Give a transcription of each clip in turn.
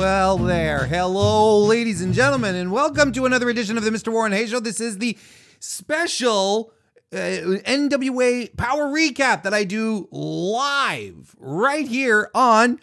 Well, there. Hello, ladies and gentlemen, and welcome to another edition of the Mr. Warren Hayes Show. This is the special uh, NWA Power Recap that I do live right here on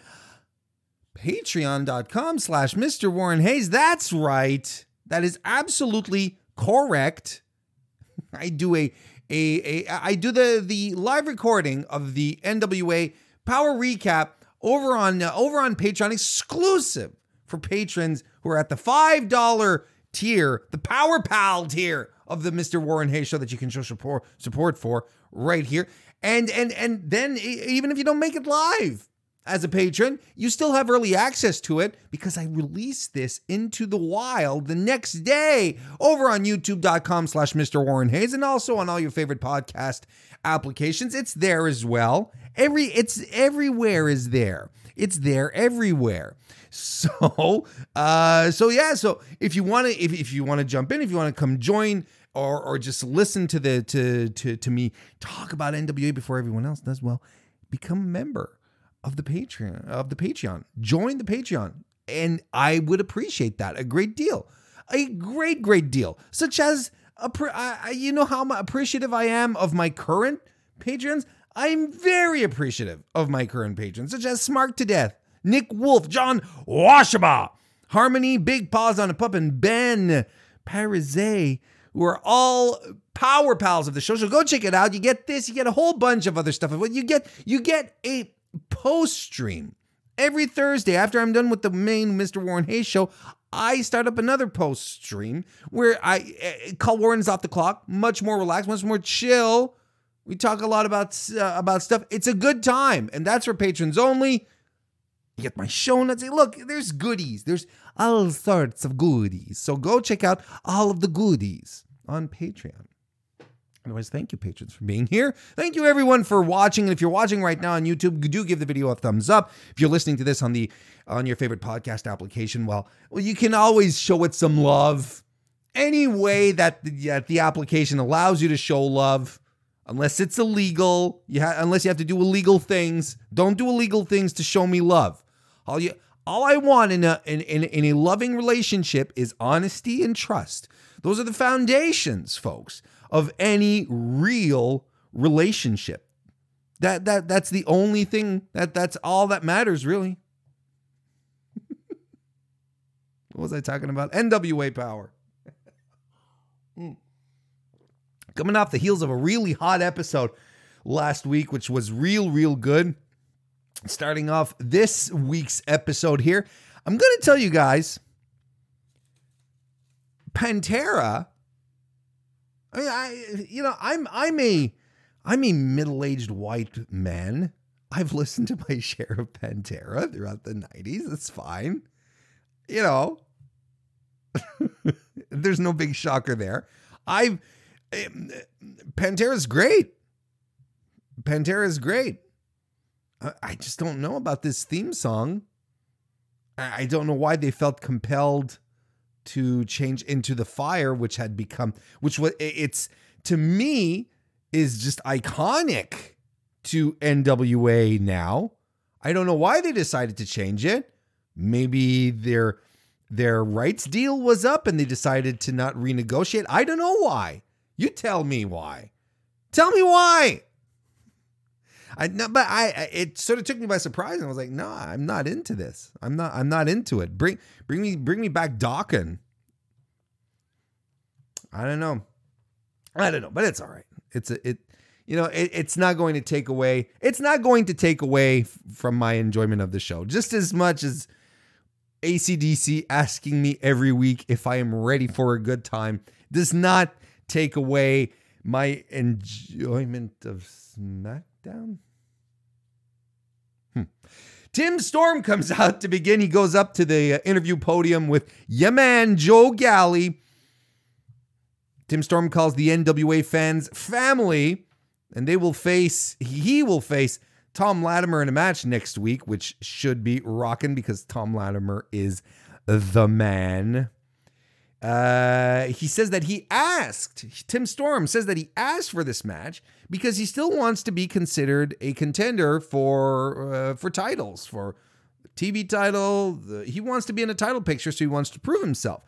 patreon.com slash Mr. Warren Hayes. That's right. That is absolutely correct. I do a, a, a I do the, the live recording of the NWA Power Recap over on uh, over on Patreon exclusive for patrons who are at the $5 tier, the Power Pal tier of the Mr. Warren Hayes show that you can show support support for right here. And and and then even if you don't make it live as a patron, you still have early access to it because I release this into the wild the next day over on youtube.com slash Mr. Warren Hayes and also on all your favorite podcast applications. It's there as well. Every it's everywhere is there. It's there everywhere. So uh so yeah, so if you want to if, if you want to jump in, if you want to come join or or just listen to the to to to me talk about NWA before everyone else does, well, become a member of the Patreon of the Patreon. Join the Patreon. And I would appreciate that a great deal. A great, great deal. Such as a, you know how appreciative I am of my current patrons. I'm very appreciative of my current patrons, such as Smart to Death, Nick Wolf, John Washaba, Harmony, Big Paws on a Pup, and Ben Parizet, who are all power pals of the show. So go check it out. You get this, you get a whole bunch of other stuff. You get you get a post stream every Thursday after I'm done with the main Mr. Warren Hayes show. I start up another post stream where I uh, call Warren's off the clock, much more relaxed, much more chill. We talk a lot about uh, about stuff. It's a good time, and that's for patrons only. You get my show notes. Look, there's goodies. There's all sorts of goodies. So go check out all of the goodies on Patreon. Otherwise, thank you, patrons, for being here. Thank you, everyone, for watching. And if you're watching right now on YouTube, do give the video a thumbs up. If you're listening to this on the on your favorite podcast application, well, well, you can always show it some love. Any way that the, that the application allows you to show love, unless it's illegal, you ha- unless you have to do illegal things. Don't do illegal things to show me love. All you all I want in a in, in, in a loving relationship is honesty and trust. Those are the foundations, folks of any real relationship. That that that's the only thing that that's all that matters really. what was I talking about? NWA power. mm. Coming off the heels of a really hot episode last week, which was real, real good. Starting off this week's episode here, I'm going to tell you guys Pantera I mean, I you know, I'm I'm a I'm a middle-aged white man. I've listened to my share of Pantera throughout the 90s. It's fine. You know, there's no big shocker there. I've eh, Pantera's great. Pantera's great. I just don't know about this theme song. I don't know why they felt compelled to change into the fire which had become which was it's to me is just iconic to NWA now. I don't know why they decided to change it. Maybe their their rights deal was up and they decided to not renegotiate. I don't know why. You tell me why. Tell me why. I no, but I it sort of took me by surprise, and I was like, no, I'm not into this. I'm not. I'm not into it. Bring bring me bring me back Dokken. I don't know. I don't know, but it's all right. It's a it. You know, it, it's not going to take away. It's not going to take away from my enjoyment of the show, just as much as ACDC asking me every week if I am ready for a good time does not take away my enjoyment of SmackDown. Tim Storm comes out to begin. He goes up to the uh, interview podium with your man, Joe Galli. Tim Storm calls the NWA fans family, and they will face, he will face Tom Latimer in a match next week, which should be rocking because Tom Latimer is the man. Uh, he says that he asked, Tim Storm says that he asked for this match because he still wants to be considered a contender for uh, for titles, for TV title. The, he wants to be in a title picture, so he wants to prove himself.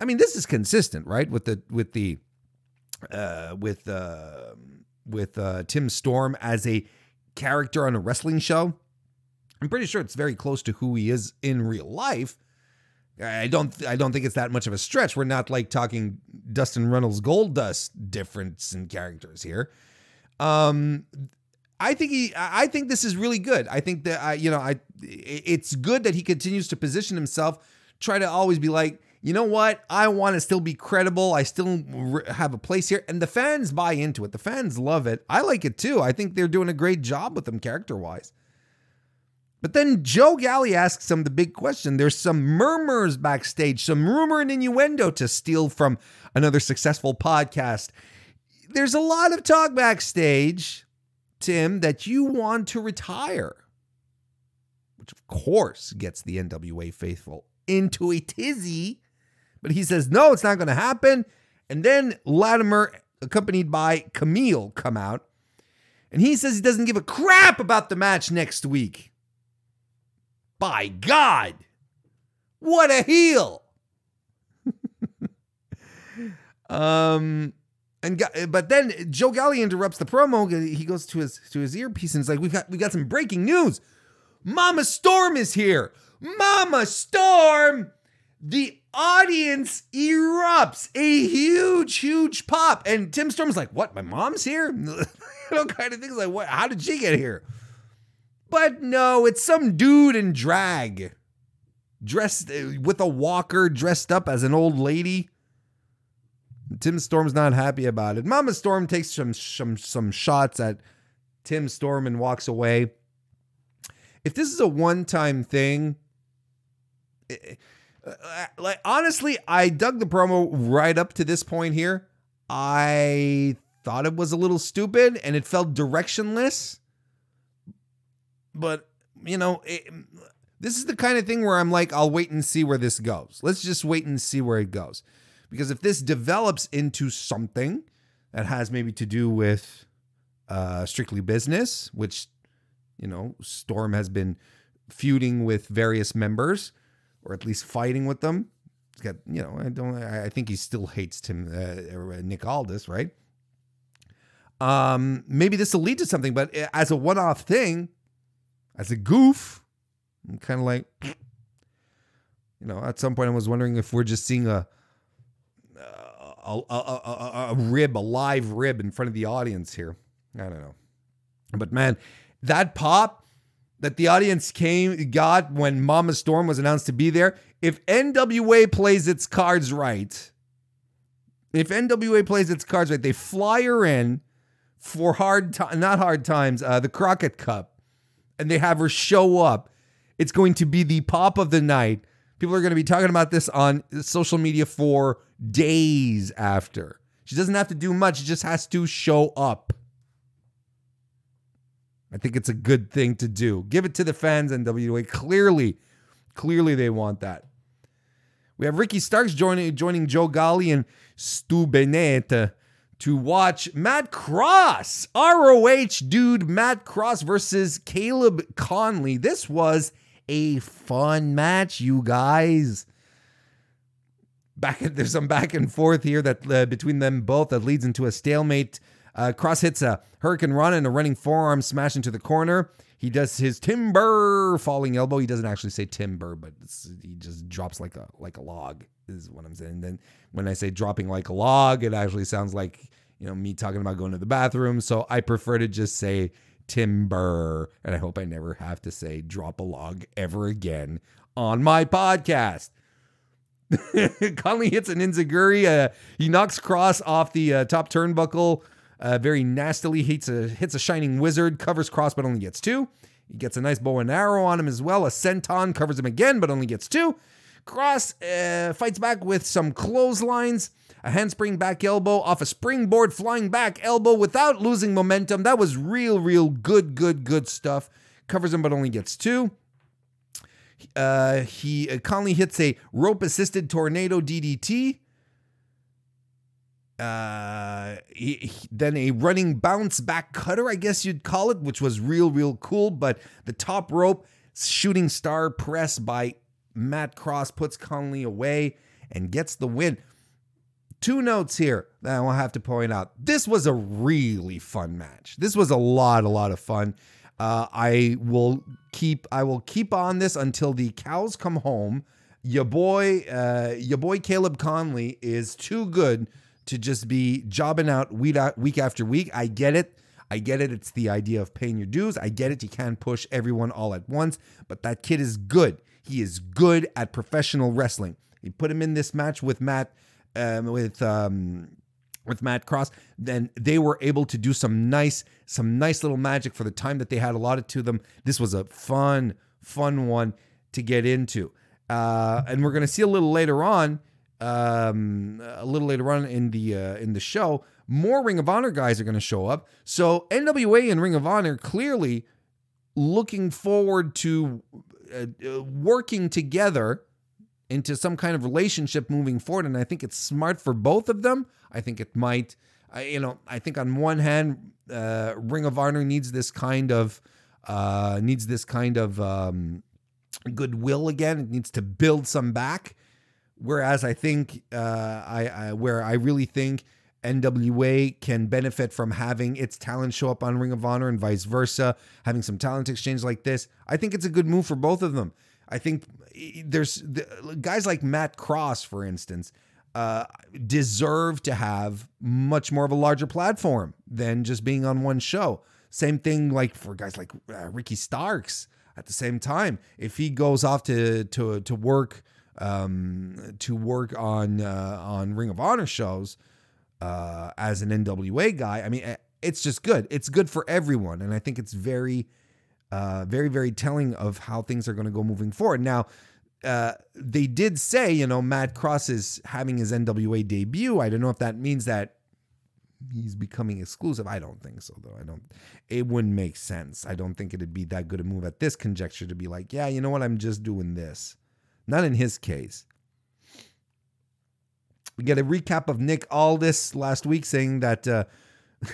I mean, this is consistent, right? With the with the uh, with uh, with uh, Tim Storm as a character on a wrestling show. I'm pretty sure it's very close to who he is in real life. I don't I don't think it's that much of a stretch. We're not like talking Dustin Runnels Goldust difference in characters here. Um I think he I think this is really good. I think that I you know I it's good that he continues to position himself try to always be like, "You know what? I want to still be credible. I still have a place here." And the fans buy into it. The fans love it. I like it too. I think they're doing a great job with them character-wise. But then Joe Galli asks him the big question. There's some murmurs backstage, some rumor and innuendo to steal from another successful podcast. There's a lot of talk backstage, Tim, that you want to retire, which of course gets the NWA faithful into a tizzy. But he says, no, it's not going to happen. And then Latimer, accompanied by Camille, come out. And he says he doesn't give a crap about the match next week. By God, what a heel! um, and but then Joe Galli interrupts the promo. He goes to his to his earpiece and he's like, "We got we got some breaking news. Mama Storm is here. Mama Storm." The audience erupts a huge, huge pop, and Tim Storm's like, "What? My mom's here?" you know, kind of things like, "What? How did she get here?" But no, it's some dude in drag, dressed uh, with a walker, dressed up as an old lady. Tim Storm's not happy about it. Mama Storm takes some some some shots at Tim Storm and walks away. If this is a one-time thing, it, uh, uh, like honestly, I dug the promo right up to this point here. I thought it was a little stupid and it felt directionless but you know, it, this is the kind of thing where I'm like, I'll wait and see where this goes. Let's just wait and see where it goes. Because if this develops into something that has maybe to do with uh, strictly business, which, you know, Storm has been feuding with various members or at least fighting with them. He's got, you know, I don't, I think he still hates Tim, uh, Nick Aldis, right? Um, maybe this will lead to something, but as a one off thing, as a goof, I'm kind of like, you know, at some point I was wondering if we're just seeing a a, a, a, a rib, a live rib in front of the audience here. I don't know. But man, that pop that the audience came got when Mama Storm was announced to be there. If NWA plays its cards right, if NWA plays its cards right, they fly her in for hard time, not hard times, uh, the Crockett Cup and they have her show up, it's going to be the pop of the night. People are going to be talking about this on social media for days after. She doesn't have to do much, she just has to show up. I think it's a good thing to do. Give it to the fans NWA. Clearly, clearly they want that. We have Ricky Starks joining joining Joe Galli and Stu Bennett to watch Matt Cross, ROH dude Matt Cross versus Caleb Conley. This was a fun match, you guys. Back there's some back and forth here that uh, between them both that leads into a stalemate. Uh, Cross hits a hurricanrana and a running forearm smash into the corner. He does his timber falling elbow. He doesn't actually say timber, but he just drops like a like a log is what I'm saying. And then when I say dropping like a log, it actually sounds like you know me talking about going to the bathroom. So I prefer to just say timber, and I hope I never have to say drop a log ever again on my podcast. Conley hits an enziguri. Uh, he knocks Cross off the uh, top turnbuckle. Uh, very nastily hits a hits a shining wizard, covers Cross but only gets two. He gets a nice bow and arrow on him as well. A senton covers him again but only gets two. Cross uh, fights back with some clotheslines, a handspring back elbow off a springboard flying back elbow without losing momentum. That was real, real good, good, good stuff. Covers him but only gets two. Uh, he uh, Conley hits a rope assisted tornado DDT. Uh, he, he, then a running bounce back cutter, I guess you'd call it, which was real, real cool. But the top rope shooting star press by Matt Cross puts Conley away and gets the win. Two notes here that I will have to point out. This was a really fun match. This was a lot, a lot of fun. Uh, I will keep I will keep on this until the cows come home. Your boy, uh, your boy Caleb Conley is too good to just be jobbing out week, out week after week. I get it. I get it. It's the idea of paying your dues. I get it. You can't push everyone all at once, but that kid is good. He is good at professional wrestling. He put him in this match with Matt, um, with um, with Matt Cross, then they were able to do some nice, some nice little magic for the time that they had allotted to them. This was a fun, fun one to get into, uh, and we're going to see a little later on, um, a little later on in the uh, in the show, more Ring of Honor guys are going to show up. So NWA and Ring of Honor clearly looking forward to uh, uh working together into some kind of relationship moving forward. And I think it's smart for both of them. I think it might, uh, you know, I think on one hand, uh, Ring of Honor needs this kind of uh, needs this kind of um, goodwill again. It needs to build some back. Whereas I think uh, I, I where I really think NWA can benefit from having its talent show up on Ring of Honor and vice versa, having some talent exchange like this. I think it's a good move for both of them. I think there's guys like Matt Cross, for instance, uh, deserve to have much more of a larger platform than just being on one show. Same thing like for guys like uh, Ricky Starks. At the same time, if he goes off to to to work um, to work on uh, on Ring of Honor shows uh, as an NWA guy, I mean, eh, it's just good. It's good for everyone, and I think it's very uh, very, very telling of how things are going to go moving forward. Now, uh, they did say, you know, Matt Cross is having his NWA debut. I don't know if that means that he's becoming exclusive. I don't think so, though. I don't. It wouldn't make sense. I don't think it'd be that good a move at this conjecture to be like, yeah, you know what? I'm just doing this. Not in his case. We get a recap of Nick Aldis last week saying that. Uh,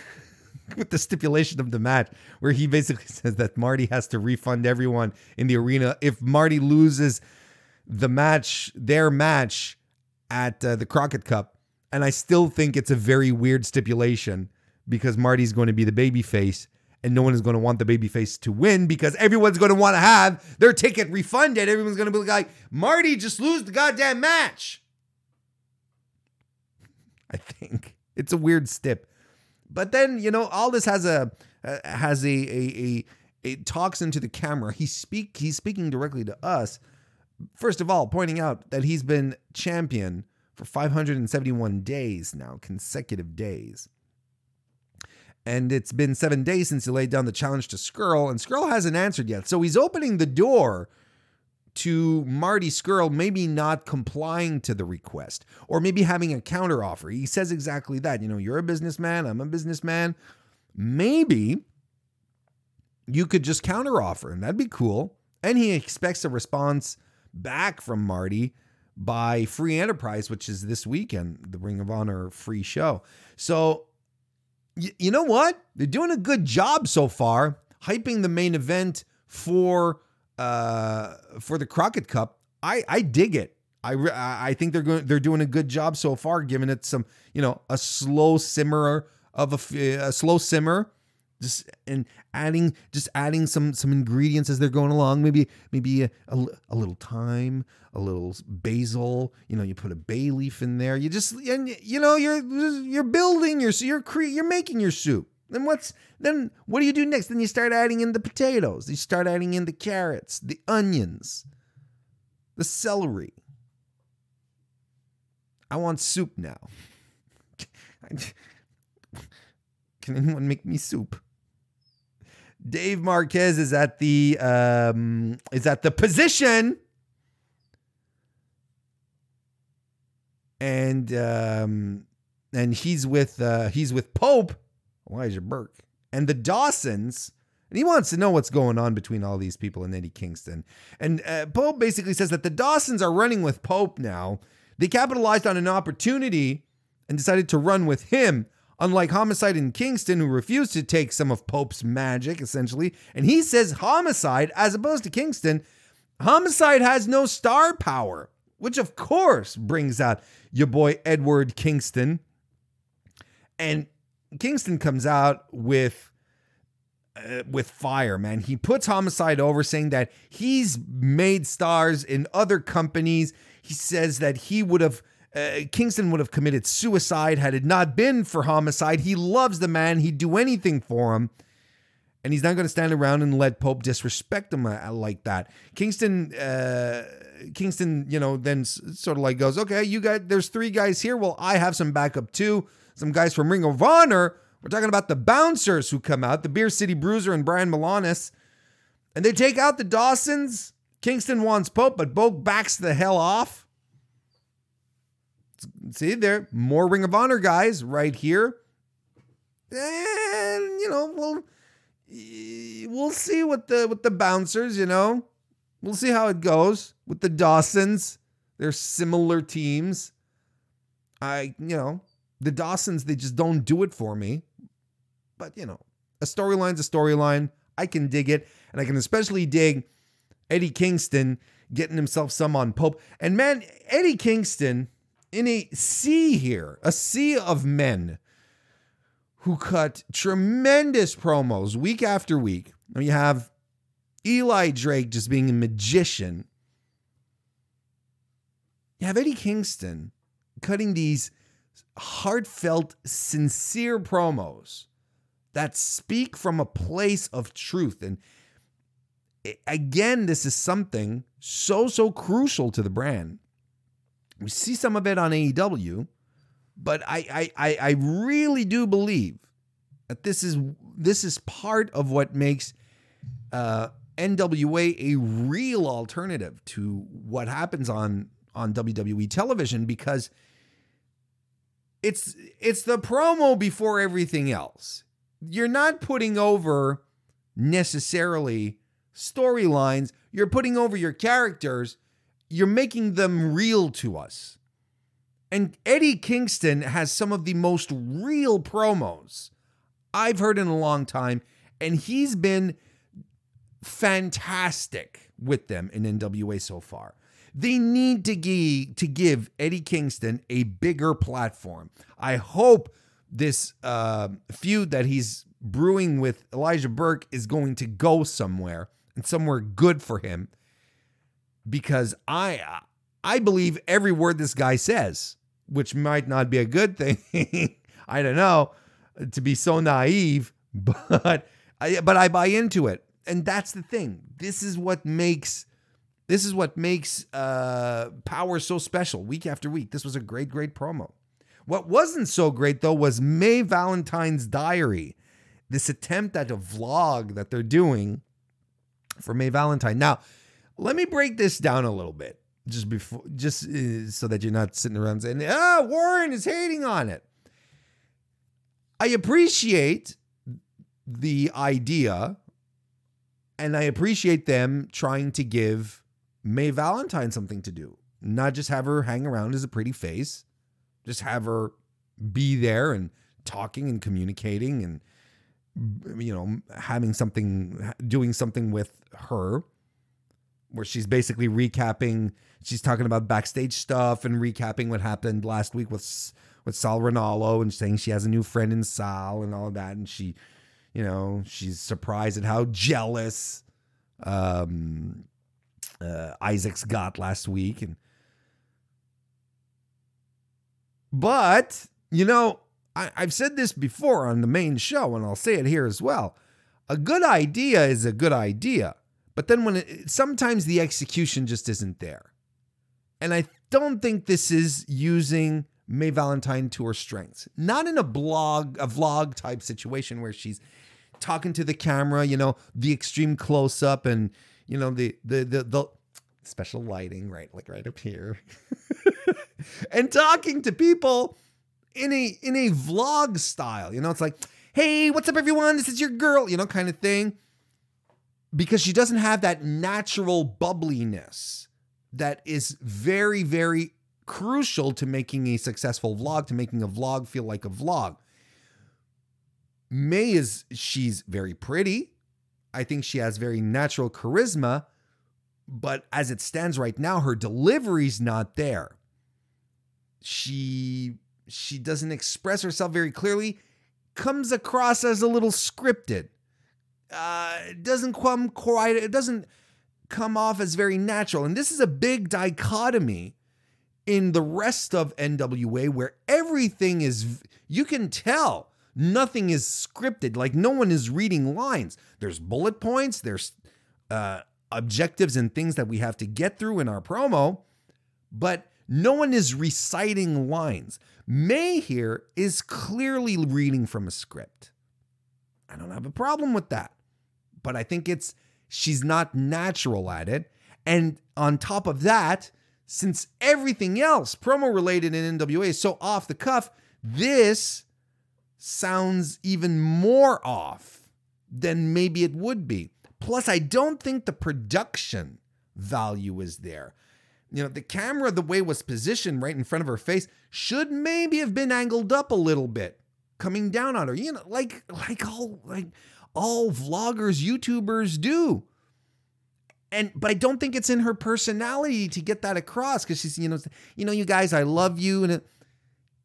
with the stipulation of the match where he basically says that Marty has to refund everyone in the arena if Marty loses the match, their match at uh, the Crockett Cup. And I still think it's a very weird stipulation because Marty's going to be the baby face and no one is going to want the baby face to win because everyone's going to want to have their ticket refunded. Everyone's going to be like, Marty, just lose the goddamn match. I think it's a weird stip. But then you know, Aldis has a uh, has a, a a a talks into the camera. He speak he's speaking directly to us. First of all, pointing out that he's been champion for 571 days now, consecutive days. And it's been seven days since he laid down the challenge to Scurll, and Scurll hasn't answered yet. So he's opening the door to Marty Scurll maybe not complying to the request or maybe having a counteroffer. He says exactly that. You know, you're a businessman, I'm a businessman. Maybe you could just counteroffer, and that'd be cool. And he expects a response back from Marty by Free Enterprise, which is this weekend, the Ring of Honor free show. So, y- you know what? They're doing a good job so far, hyping the main event for uh, for the Crockett Cup, I I dig it. I I think they're going they're doing a good job so far, giving it some you know a slow simmer of a, a slow simmer, just and adding just adding some some ingredients as they're going along. Maybe maybe a, a, a little thyme, a little basil. You know, you put a bay leaf in there. You just and you know you're you're building your you're cre- you're making your soup. Then what's then what do you do next? Then you start adding in the potatoes. You start adding in the carrots, the onions, the celery. I want soup now. Can anyone make me soup? Dave Marquez is at the um, is at the position, and um, and he's with uh, he's with Pope Elijah Burke, and the Dawsons. And he wants to know what's going on between all these people and Eddie Kingston. And uh, Pope basically says that the Dawsons are running with Pope now. They capitalized on an opportunity and decided to run with him. Unlike Homicide and Kingston, who refused to take some of Pope's magic, essentially, and he says Homicide, as opposed to Kingston, Homicide has no star power, which of course brings out your boy Edward Kingston. And Kingston comes out with uh, with fire, man. He puts Homicide over, saying that he's made stars in other companies. He says that he would have uh, Kingston would have committed suicide had it not been for homicide. He loves the man. He'd do anything for him. And he's not going to stand around and let Pope disrespect him uh, like that. Kingston, uh, Kingston, you know, then sort of like goes, okay, you got, there's three guys here. Well, I have some backup too. Some guys from Ring of Honor. We're talking about the bouncers who come out, the Beer City Bruiser and Brian Milonas. And they take out the Dawsons. Kingston wants Pope, but Pope backs the hell off. See, there more Ring of Honor guys right here. And you know, we'll we'll see what the with the bouncers, you know. We'll see how it goes with the Dawsons. They're similar teams. I, you know, the Dawsons, they just don't do it for me. But, you know, a storyline's a storyline. I can dig it. And I can especially dig Eddie Kingston getting himself some on Pope. And man, Eddie Kingston, in a sea here, a sea of men who cut tremendous promos week after week. You have Eli Drake just being a magician. You have Eddie Kingston cutting these heartfelt, sincere promos that speak from a place of truth. And again, this is something so, so crucial to the brand. We see some of it on AEW, but I, I, I really do believe that this is this is part of what makes uh, NWA a real alternative to what happens on on WWE television because it's it's the promo before everything else. You're not putting over necessarily storylines, you're putting over your characters you're making them real to us. And Eddie Kingston has some of the most real promos I've heard in a long time, and he's been fantastic with them in NWA so far. They need to, give to give Eddie Kingston a bigger platform. I hope this uh, feud that he's brewing with Elijah Burke is going to go somewhere and somewhere good for him because I I believe every word this guy says, which might not be a good thing. I don't know to be so naive, but I, but I buy into it, and that's the thing. This is what makes this is what makes uh, Power so special week after week. This was a great, great promo. What wasn't so great though was May Valentine's Diary, this attempt at a vlog that they're doing for May Valentine. Now, let me break this down a little bit, just before, just uh, so that you're not sitting around saying, "Ah, Warren is hating on it." I appreciate the idea, and I appreciate them trying to give May Valentine something to do, not just have her hang around as a pretty face, just have her be there and talking and communicating and you know having something doing something with her where she's basically recapping. She's talking about backstage stuff and recapping what happened last week with with Sal Ranallo and saying she has a new friend in Sal and all of that. And she, you know, she's surprised at how jealous um, uh, Isaacs got last week. And but you know, I, I've said this before on the main show, and I'll say it here as well. A good idea is a good idea but then when it, sometimes the execution just isn't there. And I don't think this is using May Valentine to her strengths. Not in a blog, a vlog type situation where she's talking to the camera, you know, the extreme close up and you know the the the, the special lighting, right, like right up here. and talking to people in a in a vlog style. You know, it's like, "Hey, what's up everyone? This is your girl," you know, kind of thing because she doesn't have that natural bubbliness that is very, very crucial to making a successful vlog, to making a vlog feel like a vlog. May is she's very pretty. I think she has very natural charisma, but as it stands right now, her delivery's not there. She she doesn't express herself very clearly, comes across as a little scripted. Uh, doesn't come quite. It doesn't come off as very natural, and this is a big dichotomy in the rest of NWA where everything is. You can tell nothing is scripted. Like no one is reading lines. There's bullet points. There's uh, objectives and things that we have to get through in our promo, but no one is reciting lines. May here is clearly reading from a script. I don't have a problem with that. But I think it's she's not natural at it. And on top of that, since everything else promo related in NWA is so off the cuff, this sounds even more off than maybe it would be. Plus, I don't think the production value is there you know, the camera, the way was positioned right in front of her face, should maybe have been angled up a little bit, coming down on her. You know, like like all like all vloggers, YouTubers do. And but I don't think it's in her personality to get that across because she's you know you know you guys I love you and it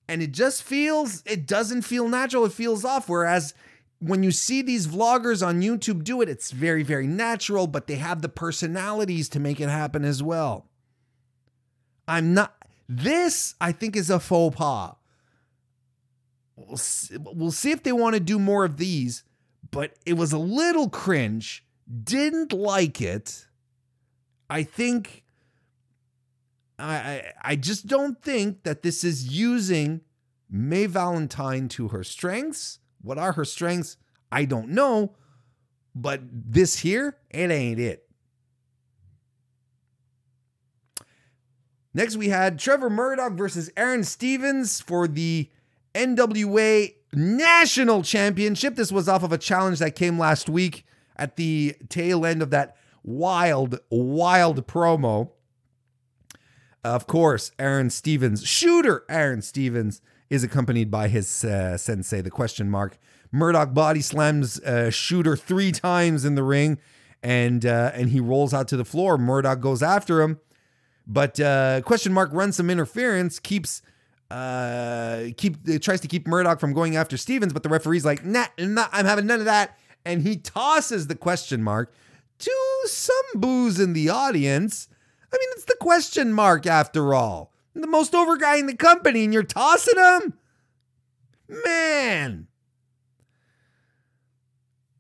and it just feels it doesn't feel natural it feels off whereas when you see these vloggers on YouTube do it it's very very natural but they have the personalities to make it happen as well. I'm not. This, I think, is a faux pas. We'll see, we'll see if they want to do more of these, but it was a little cringe. Didn't like it. I think. I, I, just don't think that this is using May Valentine to her strengths. What are her strengths? I don't know. But this here, it ain't it. Next, we had Trevor Murdoch versus Aron Stevens for the NWA National Championship. This was off of a challenge that came last week at the tail end of that wild, wild promo. Of course, Aron Stevens, shooter Aron Stevens, is accompanied by his uh, sensei, the question mark. Murdoch body slams uh, shooter three times in the ring, and uh, and he rolls out to the floor. Murdoch goes after him. But uh, question mark runs some interference, keeps uh keep tries to keep Murdoch from going after Stevens, but the referee's like, nah, nah, I'm having none of that. And he tosses the question mark to some booze in the audience. I mean, it's the question mark after all. The most over guy in the company, and you're tossing him? Man.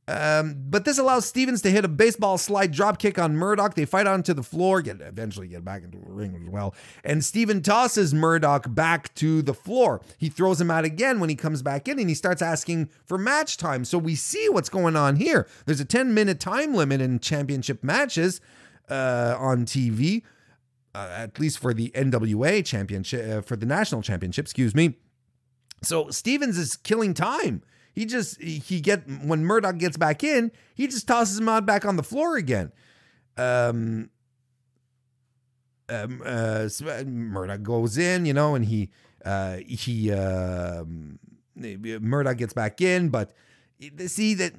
Um, but this allows Stevens to hit a baseball slide drop kick on Murdoch. They fight onto the floor, get eventually get back into the ring as well. And Steven tosses Murdoch back to the floor. He throws him out again when he comes back in and he starts asking for match time. So we see what's going on here. There's a 10 minute time limit in championship matches uh, on TV, uh, at least for the NWA championship, uh, for the national championship, excuse me. So Stevens is killing time. He just he get when Murdoch gets back in, he just tosses him out back on the floor again. Um, um uh, Murdoch goes in, you know, and he uh he uh, Murdoch gets back in, but see that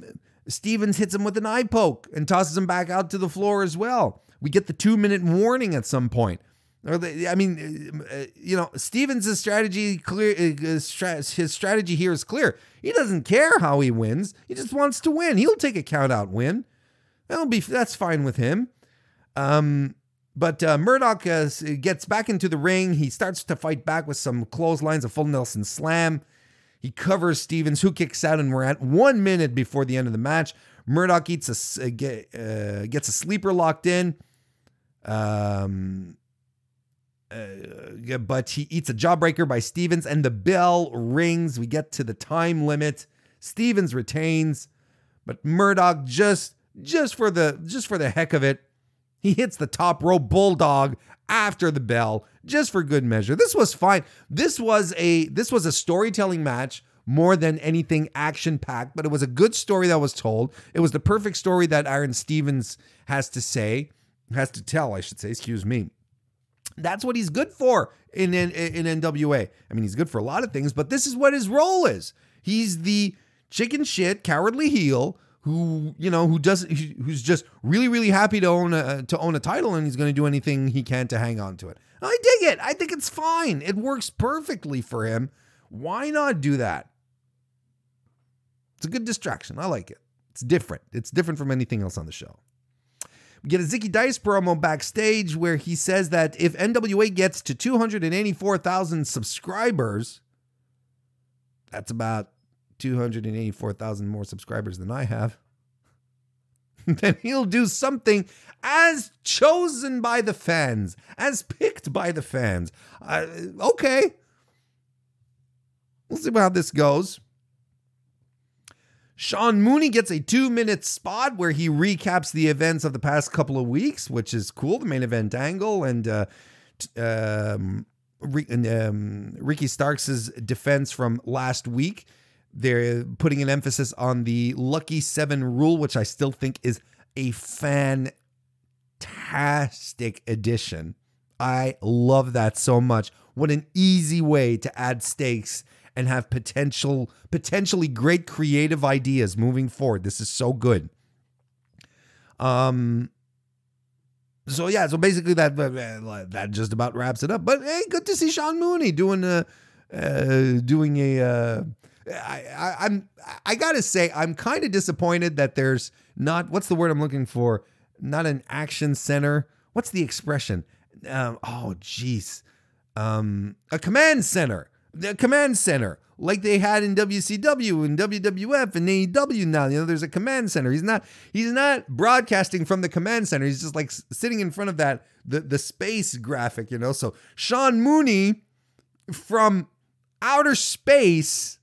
Stevens hits him with an eye poke and tosses him back out to the floor as well. We get the two minute warning at some point. I mean, uh, you know, Stevens' strategy clear. Uh, his strategy here is clear. He doesn't care how he wins. He just wants to win. He'll take a count out win. That'll be that's fine with him. Um, but uh, Murdoch uh, gets back into the ring. He starts to fight back with some clotheslines, a full Nelson slam. He covers Stevens, who kicks out, and we're at one minute before the end of the match. Murdoch a, uh, gets a sleeper locked in. Um, uh, but he eats a jawbreaker by Stevens, and the bell rings. We get to the time limit. Stevens retains, but Murdoch just just for the just for the heck of it, he hits the top rope bulldog after the bell, just for good measure. This was fine. This was a this was a storytelling match more than anything action packed, but it was a good story that was told. It was the perfect story that Aron Stevens has to say, has to tell, I should say, excuse me. That's what he's good for in, in, in NWA. I mean, he's good for a lot of things, but this is what his role is. He's the chicken shit, cowardly heel who you know who does who's just really really happy to own a to own a title and he's going to do anything he can to hang on to it. I dig it. I think it's fine. It works perfectly for him. Why not do that? It's a good distraction. I like it. It's different. It's different from anything else on the show. We get a Zicky Dice promo backstage where he says that if NWA gets to 284,000 subscribers, that's about 284,000 more subscribers than I have, then he'll do something as chosen by the fans, as picked by the fans. Uh, okay. We'll see how this goes. Sean Mooney gets a two minute spot where he recaps the events of the past couple of weeks, which is cool. The main event angle and, uh, um, um, Ricky Starks' defense from last week. They're putting an emphasis on the Lucky Seven rule, which I still think is a fantastic addition. I love that so much. What an easy way to add stakes and have potential potentially great creative ideas moving forward. This is so good. Um so yeah, so basically that that just about wraps it up. But hey, good to see Sean Mooney doing a uh, doing a uh, I, I, I'm I gotta say I'm kind of disappointed that there's not what's the word I'm looking for? Not an action center. What's the expression? Um, oh, jeez, um, a command center. The command center, like they had in WCW and WWF and AEW. Now you know there's a command center. He's not he's not broadcasting from the command center. He's just like sitting in front of that the the space graphic. You know, so Sean Mooney from outer space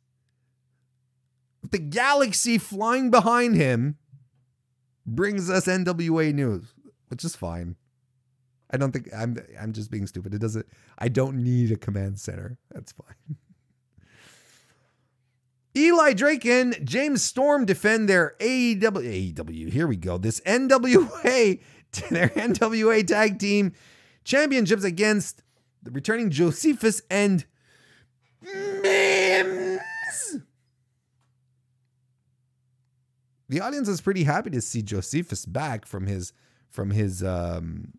the galaxy flying behind him brings us NWA news, which is fine. I don't think I'm I'm just being stupid. It doesn't I don't need a command center. That's fine. Eli Drake and James Storm defend their AEW AEW. Here we go. This NWA their NWA tag team championships against the returning Josephus and Mims. The audience is pretty happy to see Josephus back from his from his um,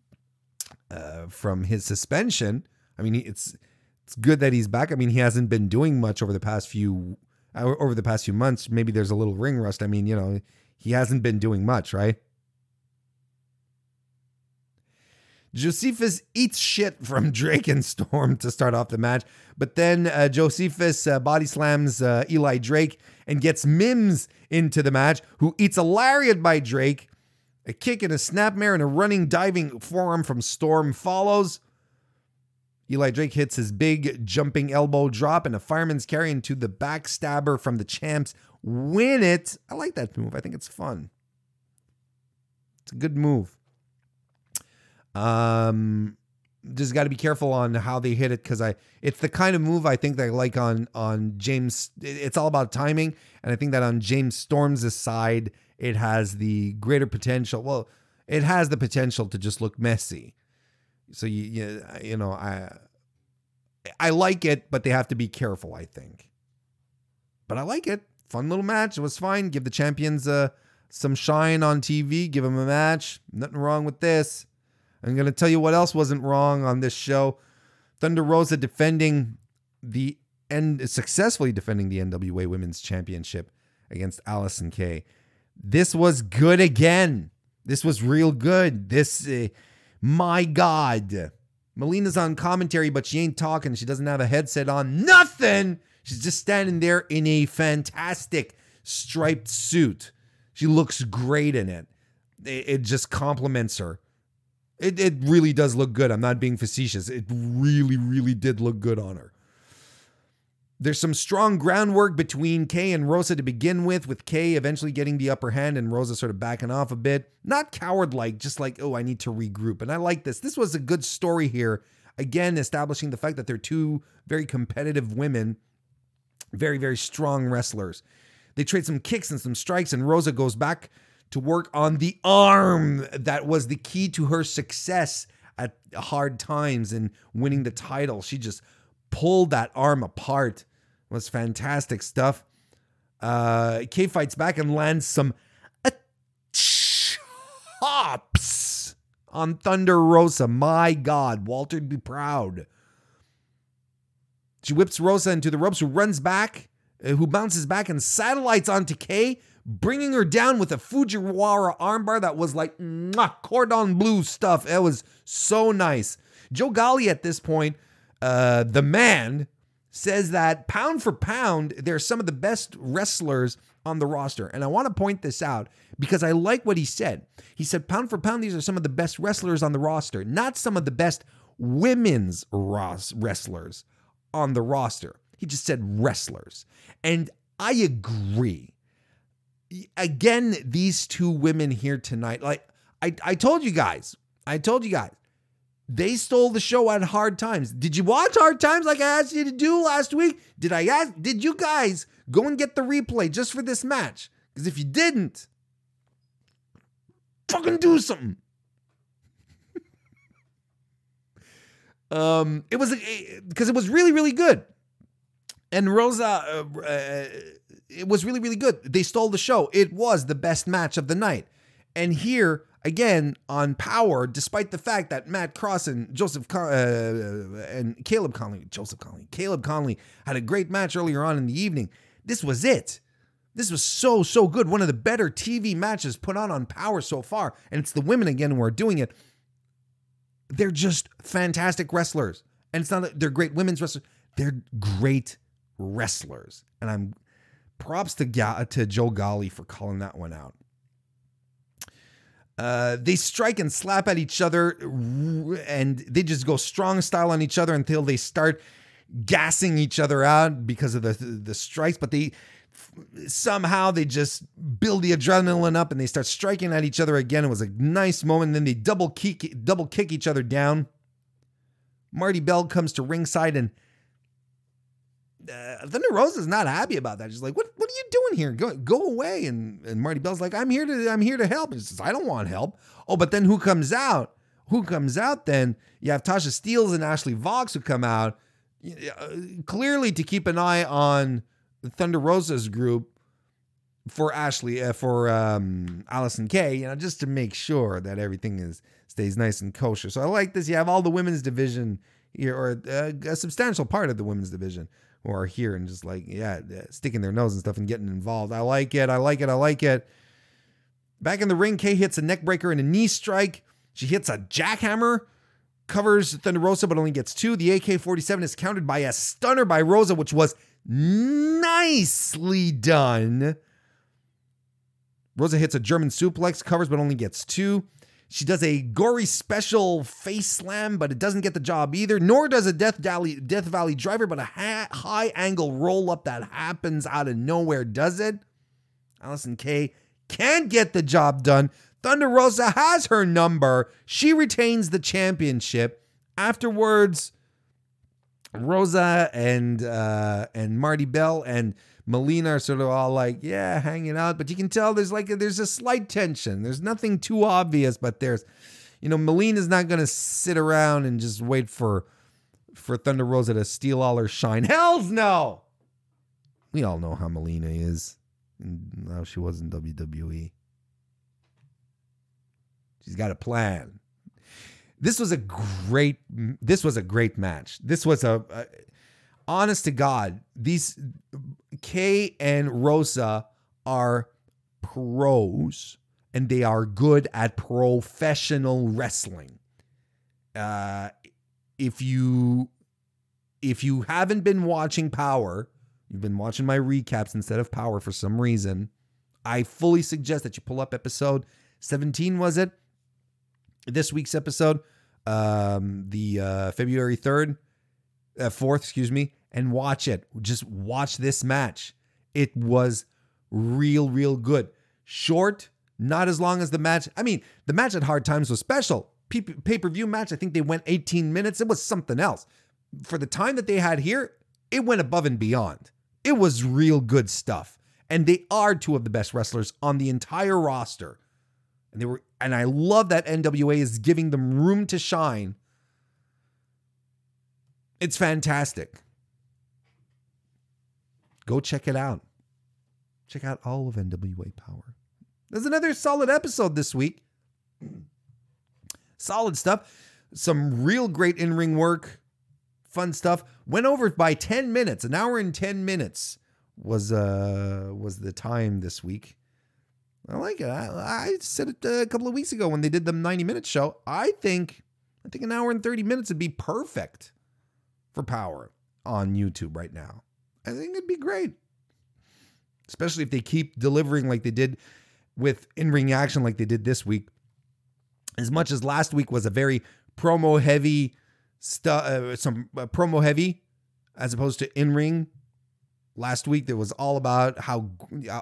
uh, from his suspension. I mean, it's it's good that he's back. I mean, he hasn't been doing much over the past few uh, over the past few months. Maybe there's a little ring rust. I mean, you know, he hasn't been doing much, right? Josephus eats shit from Drake and Storm to start off the match, but then uh, Josephus uh, body slams uh, Eli Drake and gets Mims into the match, who eats a lariat by Drake. A kick and a snapmare and a running diving forearm from Storm follows. Eli Drake hits his big jumping elbow drop and a fireman's carry into the backstabber from the champs. Win it. I like that move. I think it's fun. It's a good move. Um, just got to be careful on how they hit it because I it's the kind of move I think that I like on on James. It's all about timing, and I think that on James Storm's side, it has the greater potential. Well, it has the potential to just look messy. So you you, you know I I like it, but they have to be careful. I think, but I like it. Fun little match. It was fine. Give the champions uh, some shine on TV. Give them a match. Nothing wrong with this. I'm going to tell you what else wasn't wrong on this show. Thunder Rosa defending the and successfully defending the NWA Women's Championship against Allison Kay. This was good again. This was real good. This, uh, my God. Melina's on commentary, but she ain't talking. She doesn't have a headset on. Nothing. She's just standing there in a fantastic striped suit. She looks great in it. It, it just compliments her. It, it really does look good. I'm not being facetious. It really, really did look good on her. There's some strong groundwork between Kay and Rosa to begin with, with Kay eventually getting the upper hand and Rosa sort of backing off a bit. Not coward like, just like, oh, I need to regroup. And I like this. This was a good story here. Again, establishing the fact that they're two very competitive women, very, very strong wrestlers. They trade some kicks and some strikes, and Rosa goes back to work on the arm that was the key to her success at hard times and winning the title. She just pulled that arm apart. It was fantastic stuff. Uh, Kay fights back and lands some chops on Thunder Rosa. My God, Walter'd be proud. She whips Rosa into the ropes, who runs back, uh, who bounces back and satellites onto Kay, bringing her down with a Fujiwara armbar that was like mwah, cordon bleu stuff. It was so nice. Joe Galli at this point, uh, the man, says that pound for pound, they're some of the best wrestlers on the roster. And I want to point this out because I like what he said. He said, pound for pound, these are some of the best wrestlers on the roster, not some of the best women's wrestlers on the roster. He just said wrestlers. And I agree. Again, these two women here tonight, like I, I told you guys, I told you guys, they stole the show at Hard Times. Did you watch Hard Times like I asked you to do last week? Did I ask? Did you guys go and get the replay just for this match? Because if you didn't, fucking do something. um, it was because it was really really good, and Rosa, uh, uh, it was really really good. They stole the show. It was the best match of the night, and here again on power, despite the fact that Matt Cross and Joseph Con- uh, and Caleb Conley, Joseph Conley, Caleb Conley had a great match earlier on in the evening. This was it. This was so so good. One of the better TV matches put on on Power so far, and it's the women again who are doing it. They're just fantastic wrestlers, and it's not that they're great women's wrestlers. They're great wrestlers, and I'm props to to Joe Galli for calling that one out. Uh, they strike and slap at each other, and they just go strong style on each other until they start gassing each other out because of the the strikes. But they somehow they just build the adrenaline up and they start striking at each other again. It was a nice moment. Then they double kick double kick each other down. Marti Belle comes to ringside and uh, Thunder Rosa is not happy about that. She's like, "What? What are you doing here? Go, go away!" And and Marti Belle's like, "I'm here to, I'm here to help." And she says, "I don't want help." Oh, but then who comes out? Who comes out? Then you have Tasha Steelz and Ashley Vox who come out, uh, clearly to keep an eye on Thunder Rosa's group for Ashley, uh, for um, Allysin Kay, you know, just to make sure that everything is stays nice and kosher. So I like this. You have all the women's division here, or uh, a substantial part of the women's division who are here and just like, yeah, sticking their nose and stuff and getting involved. I like it. I like it. I like it. Back in the ring, Kay hits a neck breaker and a knee strike. She hits a jackhammer, covers Thunder Rosa, but only gets two. The AK 47 is countered by a stunner by Rosa, which was nicely done. Rosa hits a German suplex, covers, but only gets two. She does a gory special face slam, but it doesn't get the job either. Nor does a Death Valley, Death Valley driver, but a ha- high angle roll up that happens out of nowhere does it. Allysin Kay can't get the job done. Thunder Rosa has her number. She retains the championship. Afterwards, Rosa and uh, and Marti Belle and Melina are sort of all like, yeah, hanging out, but you can tell there's like a, there's a slight tension. There's nothing too obvious, but there's, you know, Melina's not gonna sit around and just wait for for Thunder Rosa to steal all her shine. Hell's no. We all know how Melina is and how she was in WWE. She's got a plan. This was a great. This was a great match. This was a, a honest to God, these Kay and Rosa are pros and they are good at professional wrestling. Uh, if you if you haven't been watching Power, you've been watching my recaps instead of Power for some reason, I fully suggest that you pull up episode 17 was it? This week's episode um the uh February 3rd uh, 4th, excuse me, and watch it. Just watch this match. It was real, real good. Short, not as long as the match. I mean, the match at Hard Times was special. Pay per view match, I think they went 18 minutes. It was something else. For the time that they had here, it went above and beyond. It was real good stuff. And they are two of the best wrestlers on the entire roster. And they were and I love that NWA is giving them room to shine. It's fantastic. Go check it out. check out all of NWA Power. There's another solid episode this week. Solid stuff. Some real great in ring work. Fun stuff. Went over by 10 minutes. An hour and 10 minutes was uh was the time this week. I like it. I, I said it a couple of weeks ago when they did the 90 minute show. I think I think an hour and 30 minutes would be perfect for power on YouTube right now. I think it'd be great. Especially if they keep delivering like they did with in ring action, like they did this week. As much as last week was a very promo heavy stuff, uh, some uh, promo heavy, as opposed to in ring. Last week there was all about how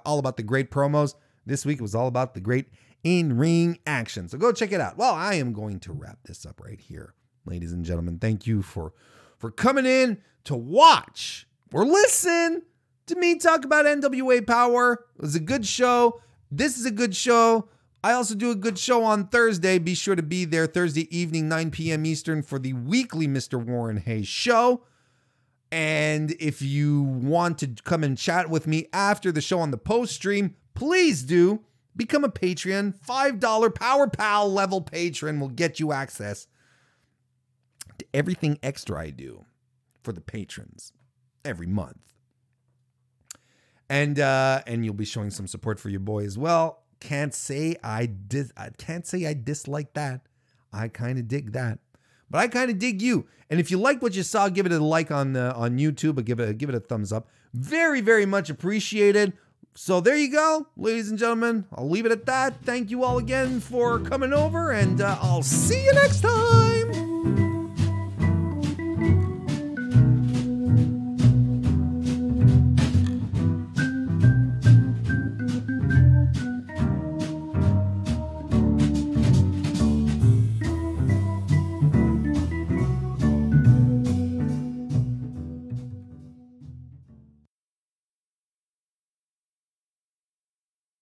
all about the great promos. This week it was all about the great in ring action. So go check it out. Well, I am going to wrap this up right here, ladies and gentlemen. Thank you for for coming in to watch or listen to me talk about NWA Power. It was a good show. This is a good show. I also do a good show on Thursday. Be sure to be there Thursday evening, 9 p.m. Eastern, for the weekly Mr. Warren Hayes show. And if you want to come and chat with me after the show on the post stream, please do become a Patreon. $5 Power Pal level patron will get you access to everything extra I do for the patrons every month. And uh and you'll be showing some support for your boy as well. Can't say I dis I can't say I dislike that. I kind of dig that. But I kind of dig you. And if you like what you saw, give it a like on uh, on YouTube or give it a, give it a thumbs up. Very very much appreciated. So there you go, ladies and gentlemen. I'll leave it at that. Thank you all again for coming over, and uh, I'll see you next time.